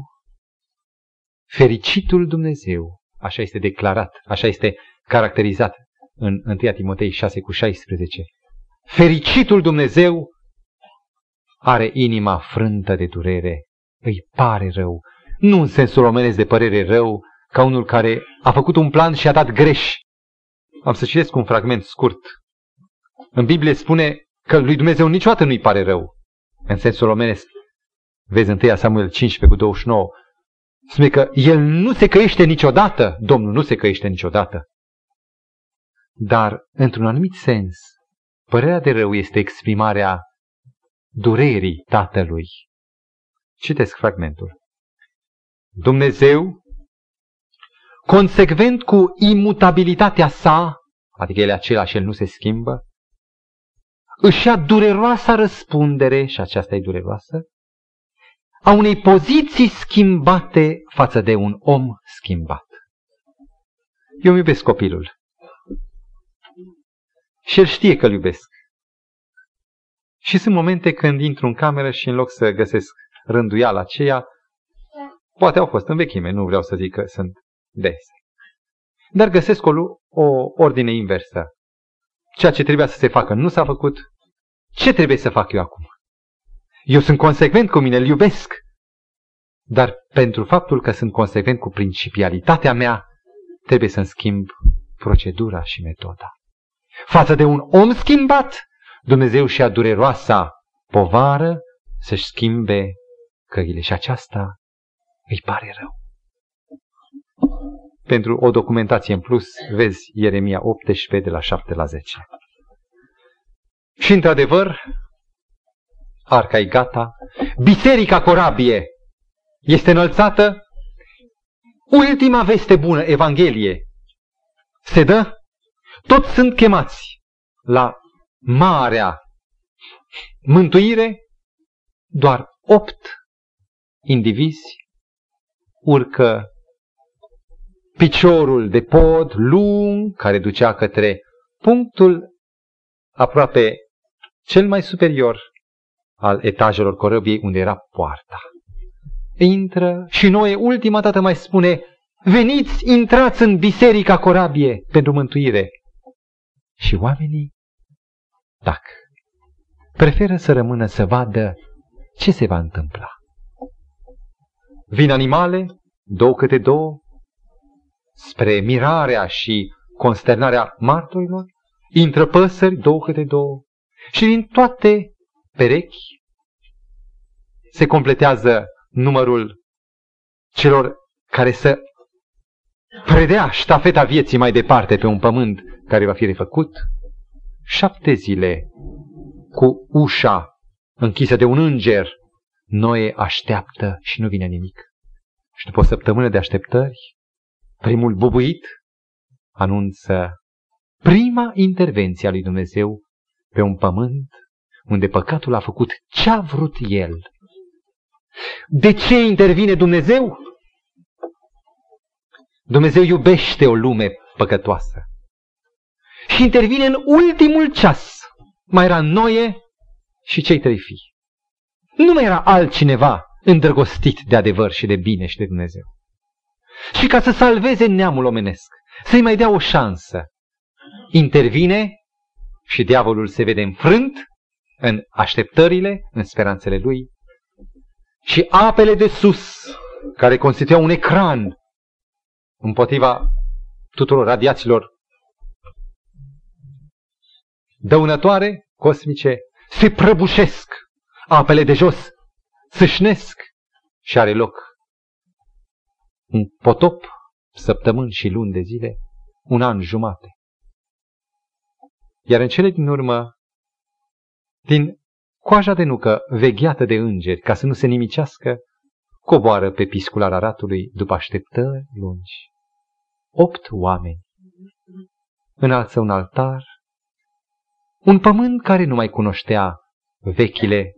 fericitul Dumnezeu, așa este declarat, așa este caracterizat în 1 Timotei 6 cu 16. Fericitul Dumnezeu are inima frântă de durere, îi pare rău, nu în sensul omenesc de părere rău, ca unul care a făcut un plan și a dat greș. Am să citesc un fragment scurt. În Biblie spune că lui Dumnezeu niciodată nu-i pare rău, în sensul omenesc. Vezi 1 Samuel 15 cu 29. Spune că el nu se căiește niciodată, Domnul nu se căiește niciodată. Dar, într-un anumit sens, părerea de rău este exprimarea durerii tatălui. Citesc fragmentul. Dumnezeu, consecvent cu imutabilitatea sa, adică el e același, el nu se schimbă, își ia dureroasa răspundere, și aceasta e dureroasă, a unei poziții schimbate față de un om schimbat. Eu îmi iubesc copilul. Și el știe că îl iubesc. Și sunt momente când intru în cameră și în loc să găsesc rânduiala aceea, poate au fost în vechime, nu vreau să zic că sunt dese. Dar găsesc o, o ordine inversă. Ceea ce trebuia să se facă nu s-a făcut. Ce trebuie să fac eu acum? Eu sunt consecvent cu mine, îl iubesc. Dar pentru faptul că sunt consecvent cu principialitatea mea, trebuie să-mi schimb procedura și metoda. Față de un om schimbat, Dumnezeu și-a dureroasa povară să-și schimbe căile și aceasta îi pare rău. Pentru o documentație în plus, vezi Ieremia 18 de la 7 la 10. Și într-adevăr, arca e gata, biserica corabie este înălțată, ultima veste bună, Evanghelie, se dă, toți sunt chemați la marea mântuire, doar opt indivizi urcă piciorul de pod lung care ducea către punctul aproape cel mai superior al etajelor corăbiei unde era poarta. Intră și noi ultima dată mai spune, veniți, intrați în biserica corabie pentru mântuire. Și oamenii tac. Preferă să rămână să vadă ce se va întâmpla. Vin animale, două câte două, spre mirarea și consternarea martorilor, intră păsări, două câte două, și din toate perechi se completează numărul celor care să predea ștafeta vieții mai departe pe un pământ care va fi refăcut, șapte zile cu ușa închisă de un înger, Noe așteaptă și nu vine nimic. Și după o săptămână de așteptări, primul bubuit anunță prima intervenție a lui Dumnezeu pe un pământ unde păcatul a făcut ce a vrut el. De ce intervine Dumnezeu? Dumnezeu iubește o lume păcătoasă. Și intervine în ultimul ceas. Mai era Noe și cei trei fii. Nu mai era altcineva îndrăgostit de adevăr și de bine și de Dumnezeu. Și ca să salveze neamul omenesc, să-i mai dea o șansă, intervine și diavolul se vede înfrânt în așteptările, în speranțele lui și apele de sus, care constituiau un ecran împotriva tuturor radiațiilor dăunătoare, cosmice, se prăbușesc. Apele de jos sâșnesc și are loc un potop săptămâni și luni de zile, un an jumate. Iar în cele din urmă, din coaja de nucă vegheată de îngeri, ca să nu se nimicească, coboară pe piscul Araratului după așteptări lungi. Opt oameni înalță un altar, un pământ care nu mai cunoștea vechile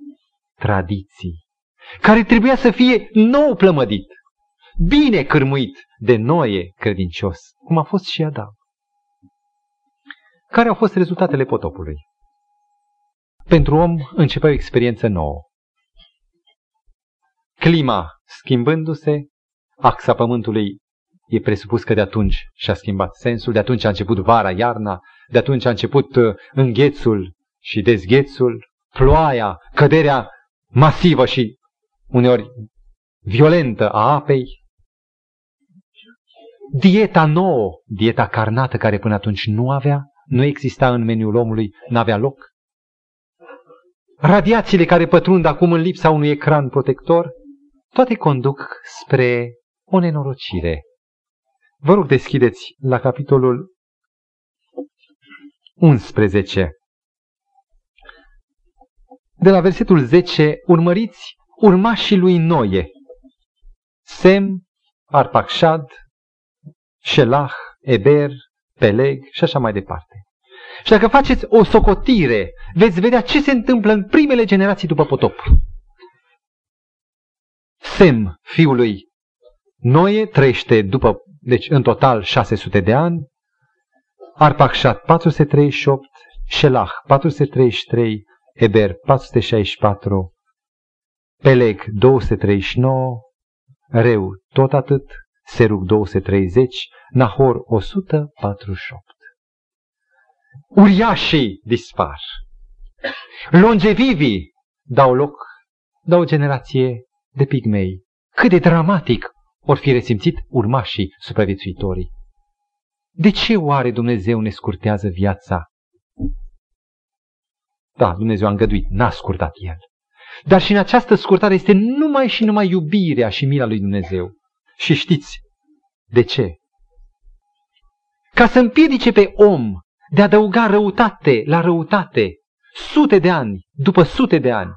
tradiții, care trebuia să fie nou plămădit, bine cârmuit de noie credincios, cum a fost și Adam. Care au fost rezultatele potopului? Pentru om începea o experiență nouă. Clima schimbându-se, axa pământului e presupus că de atunci și-a schimbat sensul, de atunci a început vara, iarna, de atunci a început uh, înghețul și dezghețul, ploaia, căderea masivă și uneori violentă a apei, dieta nouă, dieta carnată care până atunci nu avea, nu exista în meniul omului, n-avea loc, radiațiile care pătrund acum în lipsa unui ecran protector, toate conduc spre o nenorocire. Vă rog deschideți la capitolul 11. De la versetul 10 urmăriți urmașii lui Noie, Sem, Arpacșad, Shelah, Eber, Peleg și așa mai departe. Și dacă faceți o socotire, veți vedea ce se întâmplă în primele generații după potop. Sem, fiul lui Noe, trăiește după, deci în total 600 de ani, Arpacșat 438, Shelah 433, Eber 464, Peleg 239, Reu tot atât, Serug 230, Nahor 148. Uriașii dispar. Longevivii dau loc, dau o generație de pigmei. Cât de dramatic or fi resimțit urmașii supraviețuitorii. De ce oare Dumnezeu ne scurtează viața? Da, Dumnezeu a îngăduit, n-a scurtat El. Dar și în această scurtare este numai și numai iubirea și mila lui Dumnezeu. Și știți de ce? Ca să împiedice pe om de a adăuga răutate la răutate, sute de ani, după sute de ani,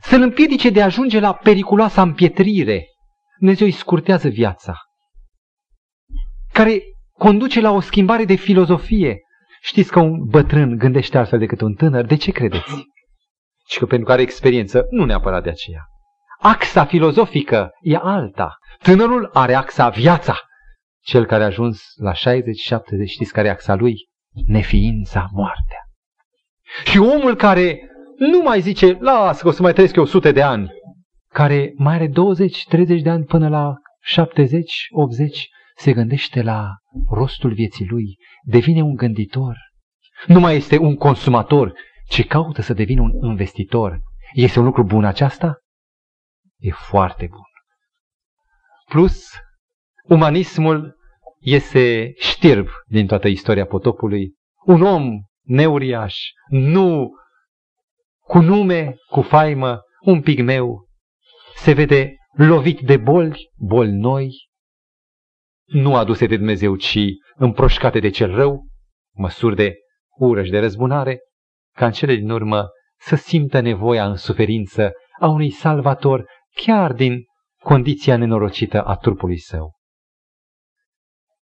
să-l împiedice de a ajunge la periculoasa împietrire, Dumnezeu îi scurtează viața, care conduce la o schimbare de filozofie. Știți că un bătrân gândește altfel decât un tânăr? De ce credeți? Și că pentru că are experiență, nu neapărat de aceea. Axa filozofică e alta. Tânărul are axa viața. Cel care a ajuns la 60-70, știți care e axa lui? Neființa, moartea. Și omul care nu mai zice, lasă că o să mai trăiesc eu 100 de ani, care mai are 20-30 de ani până la 70-80, se gândește la rostul vieții lui, devine un gânditor. Nu mai este un consumator, ci caută să devină un investitor. Este un lucru bun aceasta? E foarte bun. Plus, umanismul este știrb din toată istoria potopului. Un om neuriaș, nu cu nume, cu faimă, un pigmeu, se vede lovit de boli, boli noi, nu aduse de Dumnezeu, ci împroșcate de cel rău, măsuri de ură și de răzbunare, ca în cele din urmă să simtă nevoia în suferință a unui salvator chiar din condiția nenorocită a trupului său.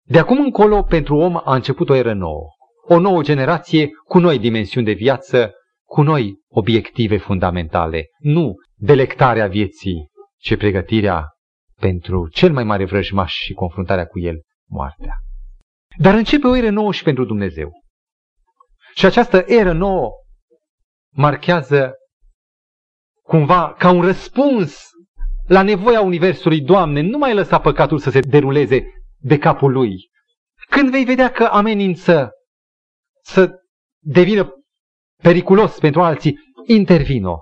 De acum încolo, pentru om a început o eră nouă, o nouă generație cu noi dimensiuni de viață, cu noi obiective fundamentale, nu delectarea vieții, ci pregătirea pentru cel mai mare vrăjmaș și confruntarea cu el, moartea. Dar începe o eră nouă și pentru Dumnezeu. Și această eră nouă marchează cumva ca un răspuns la nevoia Universului, Doamne, nu mai lăsa păcatul să se deruleze de capul lui. Când vei vedea că amenință să devină periculos pentru alții, intervino.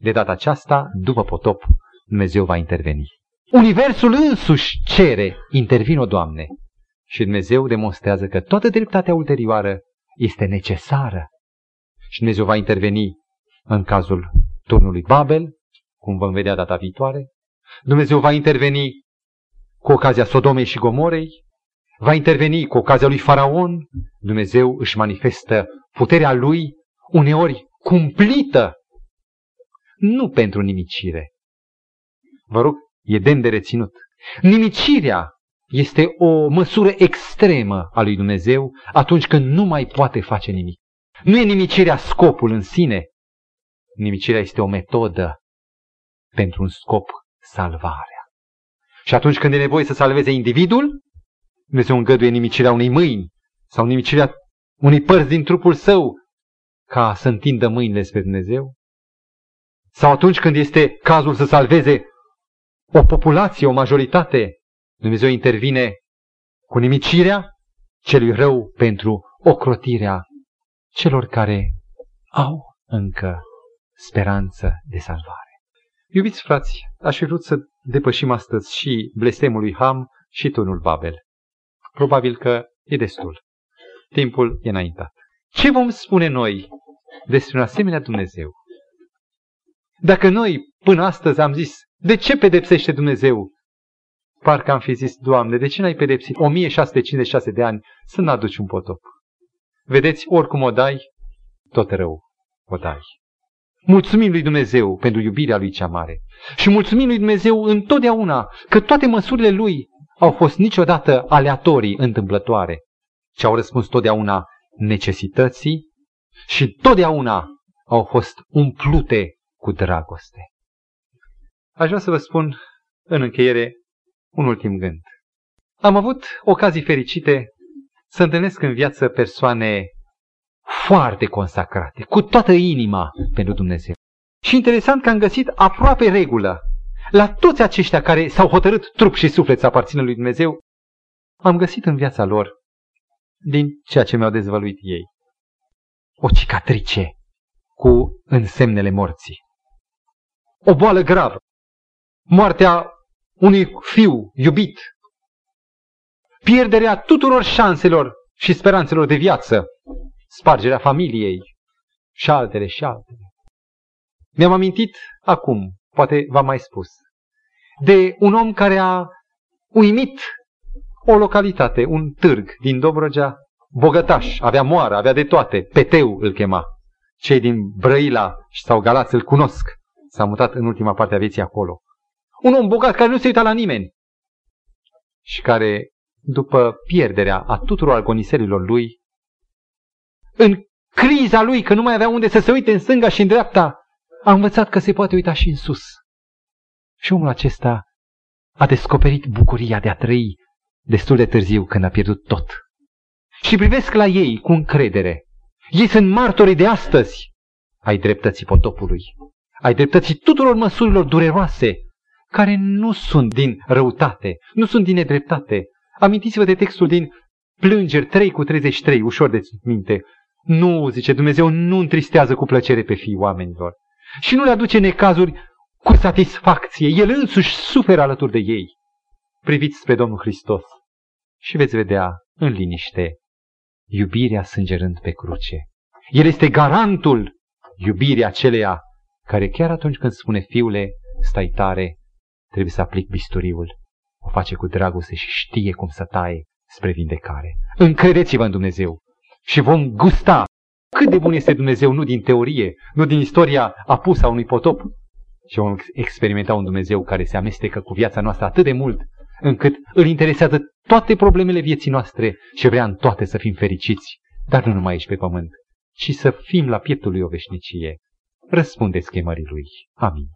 De data aceasta, după potop, Dumnezeu va interveni. Universul însuși cere, intervino, Doamne. Și Dumnezeu demonstrează că toată dreptatea ulterioară este necesară. Și Dumnezeu va interveni în cazul turnului Babel, cum vom vedea data viitoare. Dumnezeu va interveni cu ocazia Sodomei și Gomorei, va interveni cu ocazia lui Faraon. Dumnezeu își manifestă puterea lui uneori cumplită, nu pentru nimicire. Vă rog, e demn de reținut. Nimicirea este o măsură extremă a lui Dumnezeu atunci când nu mai poate face nimic. Nu e nimicirea scopul în sine. Nimicirea este o metodă pentru un scop salvarea. Și atunci când e nevoie să salveze individul, Dumnezeu îngăduie nimicirea unei mâini sau nimicirea unei părți din trupul său ca să întindă mâinile spre Dumnezeu. Sau atunci când este cazul să salveze o populație, o majoritate, Dumnezeu intervine cu nimicirea celui rău pentru ocrotirea celor care au încă speranță de salvare. Iubiți frați, aș fi vrut să depășim astăzi și blestemul lui Ham și tunul Babel. Probabil că e destul. Timpul e înaintat. Ce vom spune noi despre un asemenea Dumnezeu? Dacă noi până astăzi am zis, de ce pedepsește Dumnezeu? Parcă am fi zis, Doamne, de ce n-ai pedepsit 1656 de ani să nu aduci un potop? Vedeți, oricum o dai, tot rău o dai. Mulțumim lui Dumnezeu pentru iubirea lui cea mare. Și mulțumim lui Dumnezeu întotdeauna că toate măsurile lui au fost niciodată aleatorii, întâmplătoare, ci au răspuns totdeauna necesității și totdeauna au fost umplute cu dragoste. Aș vrea să vă spun în încheiere un ultim gând. Am avut ocazii fericite să întâlnesc în viață persoane foarte consacrate, cu toată inima pentru Dumnezeu. Și interesant că am găsit aproape regulă. La toți aceștia care s-au hotărât trup și suflet să aparțină lui Dumnezeu, am găsit în viața lor, din ceea ce mi-au dezvăluit ei, o cicatrice cu însemnele morții. O boală gravă. Moartea unui fiu iubit. Pierderea tuturor șanselor și speranțelor de viață spargerea familiei și altele și altele. Mi-am amintit acum, poate v-am mai spus, de un om care a uimit o localitate, un târg din Dobrogea, bogătaș, avea moară, avea de toate, Peteu îl chema. Cei din Brăila sau Galați îl cunosc. S-a mutat în ultima parte a vieții acolo. Un om bogat care nu se uita la nimeni și care, după pierderea a tuturor agoniserilor lui, în criza lui, că nu mai avea unde să se uite în stânga și în dreapta, a învățat că se poate uita și în sus. Și omul acesta a descoperit bucuria de a trăi destul de târziu când a pierdut tot. Și privesc la ei cu încredere. Ei sunt martorii de astăzi ai dreptății potopului, ai dreptății tuturor măsurilor dureroase, care nu sunt din răutate, nu sunt din nedreptate. Amintiți-vă de textul din Plângeri 3 cu 33, ușor de minte. Nu, zice Dumnezeu, nu întristează cu plăcere pe fiii oamenilor. Și nu le aduce necazuri cu satisfacție. El însuși suferă alături de ei. Priviți spre Domnul Hristos și veți vedea în liniște iubirea sângerând pe cruce. El este garantul iubirii aceleia care chiar atunci când spune fiule, stai tare, trebuie să aplic bisturiul. O face cu dragoste și știe cum să taie spre vindecare. Încredeți-vă în Dumnezeu și vom gusta cât de bun este Dumnezeu, nu din teorie, nu din istoria apusă a unui potop, ci vom experimenta un Dumnezeu care se amestecă cu viața noastră atât de mult, încât îl interesează toate problemele vieții noastre și vrea în toate să fim fericiți, dar nu numai aici pe pământ, ci să fim la pieptul lui o veșnicie. Răspundeți chemării lui. Amin.